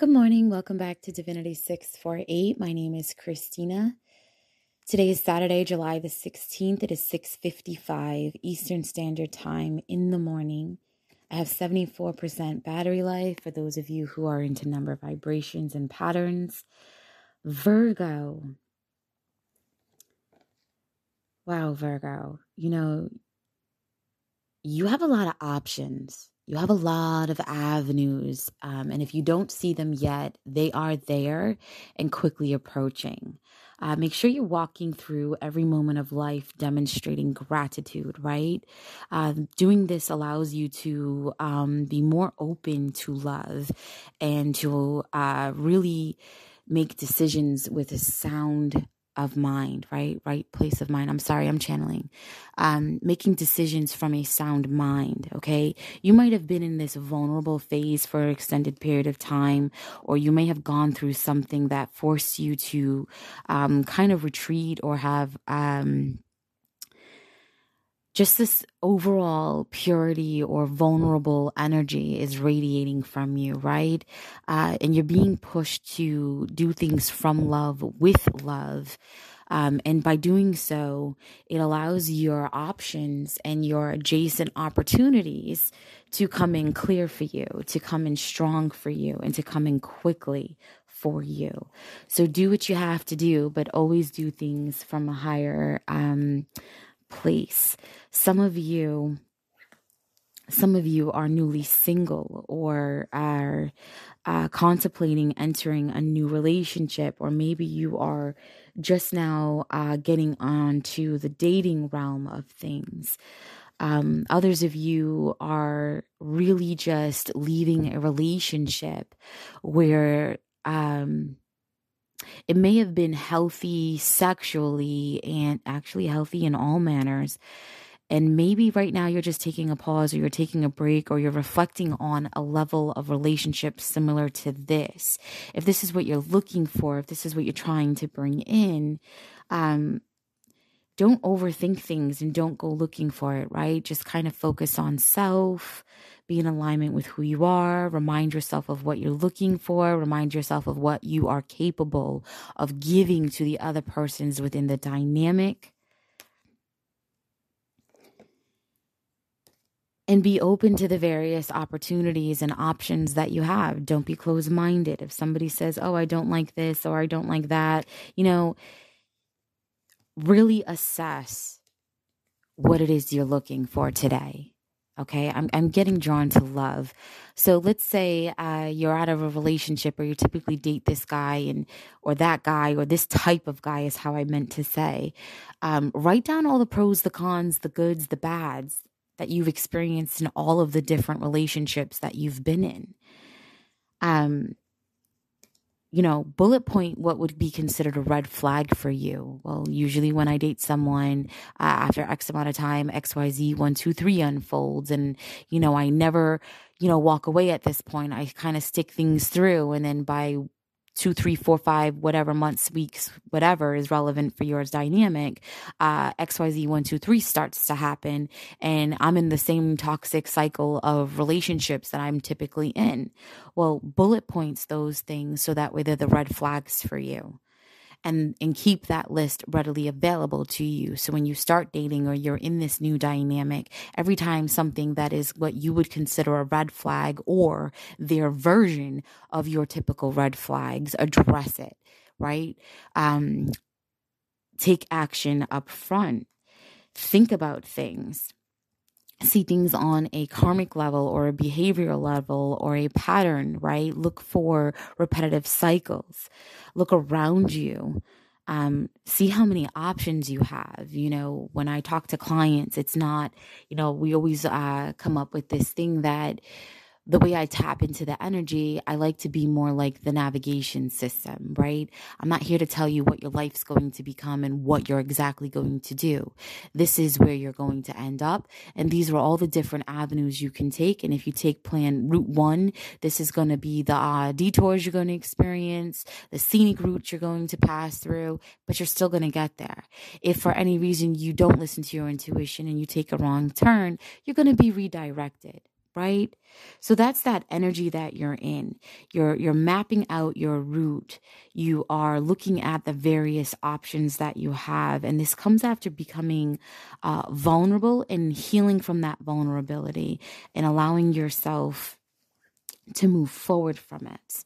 Good morning. Welcome back to Divinity 648. My name is Christina. Today is Saturday, July the 16th. It is 6:55 Eastern Standard Time in the morning. I have 74% battery life for those of you who are into number vibrations and patterns. Virgo. Wow, Virgo. You know, you have a lot of options you have a lot of avenues. Um, and if you don't see them yet, they are there and quickly approaching. Uh, make sure you're walking through every moment of life demonstrating gratitude, right? Uh, doing this allows you to um, be more open to love and to uh, really make decisions with a sound of mind, right? Right place of mind. I'm sorry, I'm channeling. Um, making decisions from a sound mind, okay? You might have been in this vulnerable phase for an extended period of time, or you may have gone through something that forced you to um, kind of retreat or have. Um, just this overall purity or vulnerable energy is radiating from you, right? Uh, and you're being pushed to do things from love with love. Um, and by doing so, it allows your options and your adjacent opportunities to come in clear for you, to come in strong for you, and to come in quickly for you. So do what you have to do, but always do things from a higher, um, place. Some of you some of you are newly single or are uh, contemplating entering a new relationship, or maybe you are just now uh, getting onto the dating realm of things. Um, others of you are really just leaving a relationship where um, it may have been healthy sexually and actually healthy in all manners. And maybe right now you're just taking a pause or you're taking a break or you're reflecting on a level of relationship similar to this. If this is what you're looking for, if this is what you're trying to bring in, um, don't overthink things and don't go looking for it, right? Just kind of focus on self, be in alignment with who you are, remind yourself of what you're looking for, remind yourself of what you are capable of giving to the other persons within the dynamic. And be open to the various opportunities and options that you have. Don't be closed minded. If somebody says, Oh, I don't like this or I don't like that, you know, really assess what it is you're looking for today Okay, I'm I'm getting drawn to love. So let's say uh, you're out of a relationship, or you typically date this guy and or that guy or this type of guy is how I meant to say. Um, write down all the pros, the cons, the goods, the bads that you've experienced in all of the different relationships that you've been in. Um, you know, bullet point what would be considered a red flag for you. Well, usually when I date someone uh, after X amount of time, XYZ one, two, three unfolds. And, you know, I never, you know, walk away at this point. I kind of stick things through. And then by two, three, four, five, whatever months, weeks, whatever is relevant for yours dynamic, uh, XYZ one, two, three starts to happen. And I'm in the same toxic cycle of relationships that I'm typically in. Well, bullet points those things so that way they're the red flags for you and and keep that list readily available to you. So when you start dating or you're in this new dynamic every time something that is what you would consider a red flag or their version of your typical red flags address it right? Um take action up front. Think about things see things on a karmic level or a behavioral level or a pattern, right? Look for repetitive cycles. Look around you. Um, see how many options you have. You know, when I talk to clients, it's not, you know, we always uh, come up with this thing that the way I tap into the energy, I like to be more like the navigation system, right? I'm not here to tell you what your life's going to become and what you're exactly going to do. This is where you're going to end up. And these are all the different avenues you can take. And if you take plan route one, this is going to be the uh, detours you're going to experience, the scenic routes you're going to pass through, but you're still going to get there. If for any reason you don't listen to your intuition and you take a wrong turn, you're going to be redirected right? So that's that energy that you're in. You're you're mapping out your route. You are looking at the various options that you have, and this comes after becoming uh, vulnerable and healing from that vulnerability and allowing yourself to move forward from it.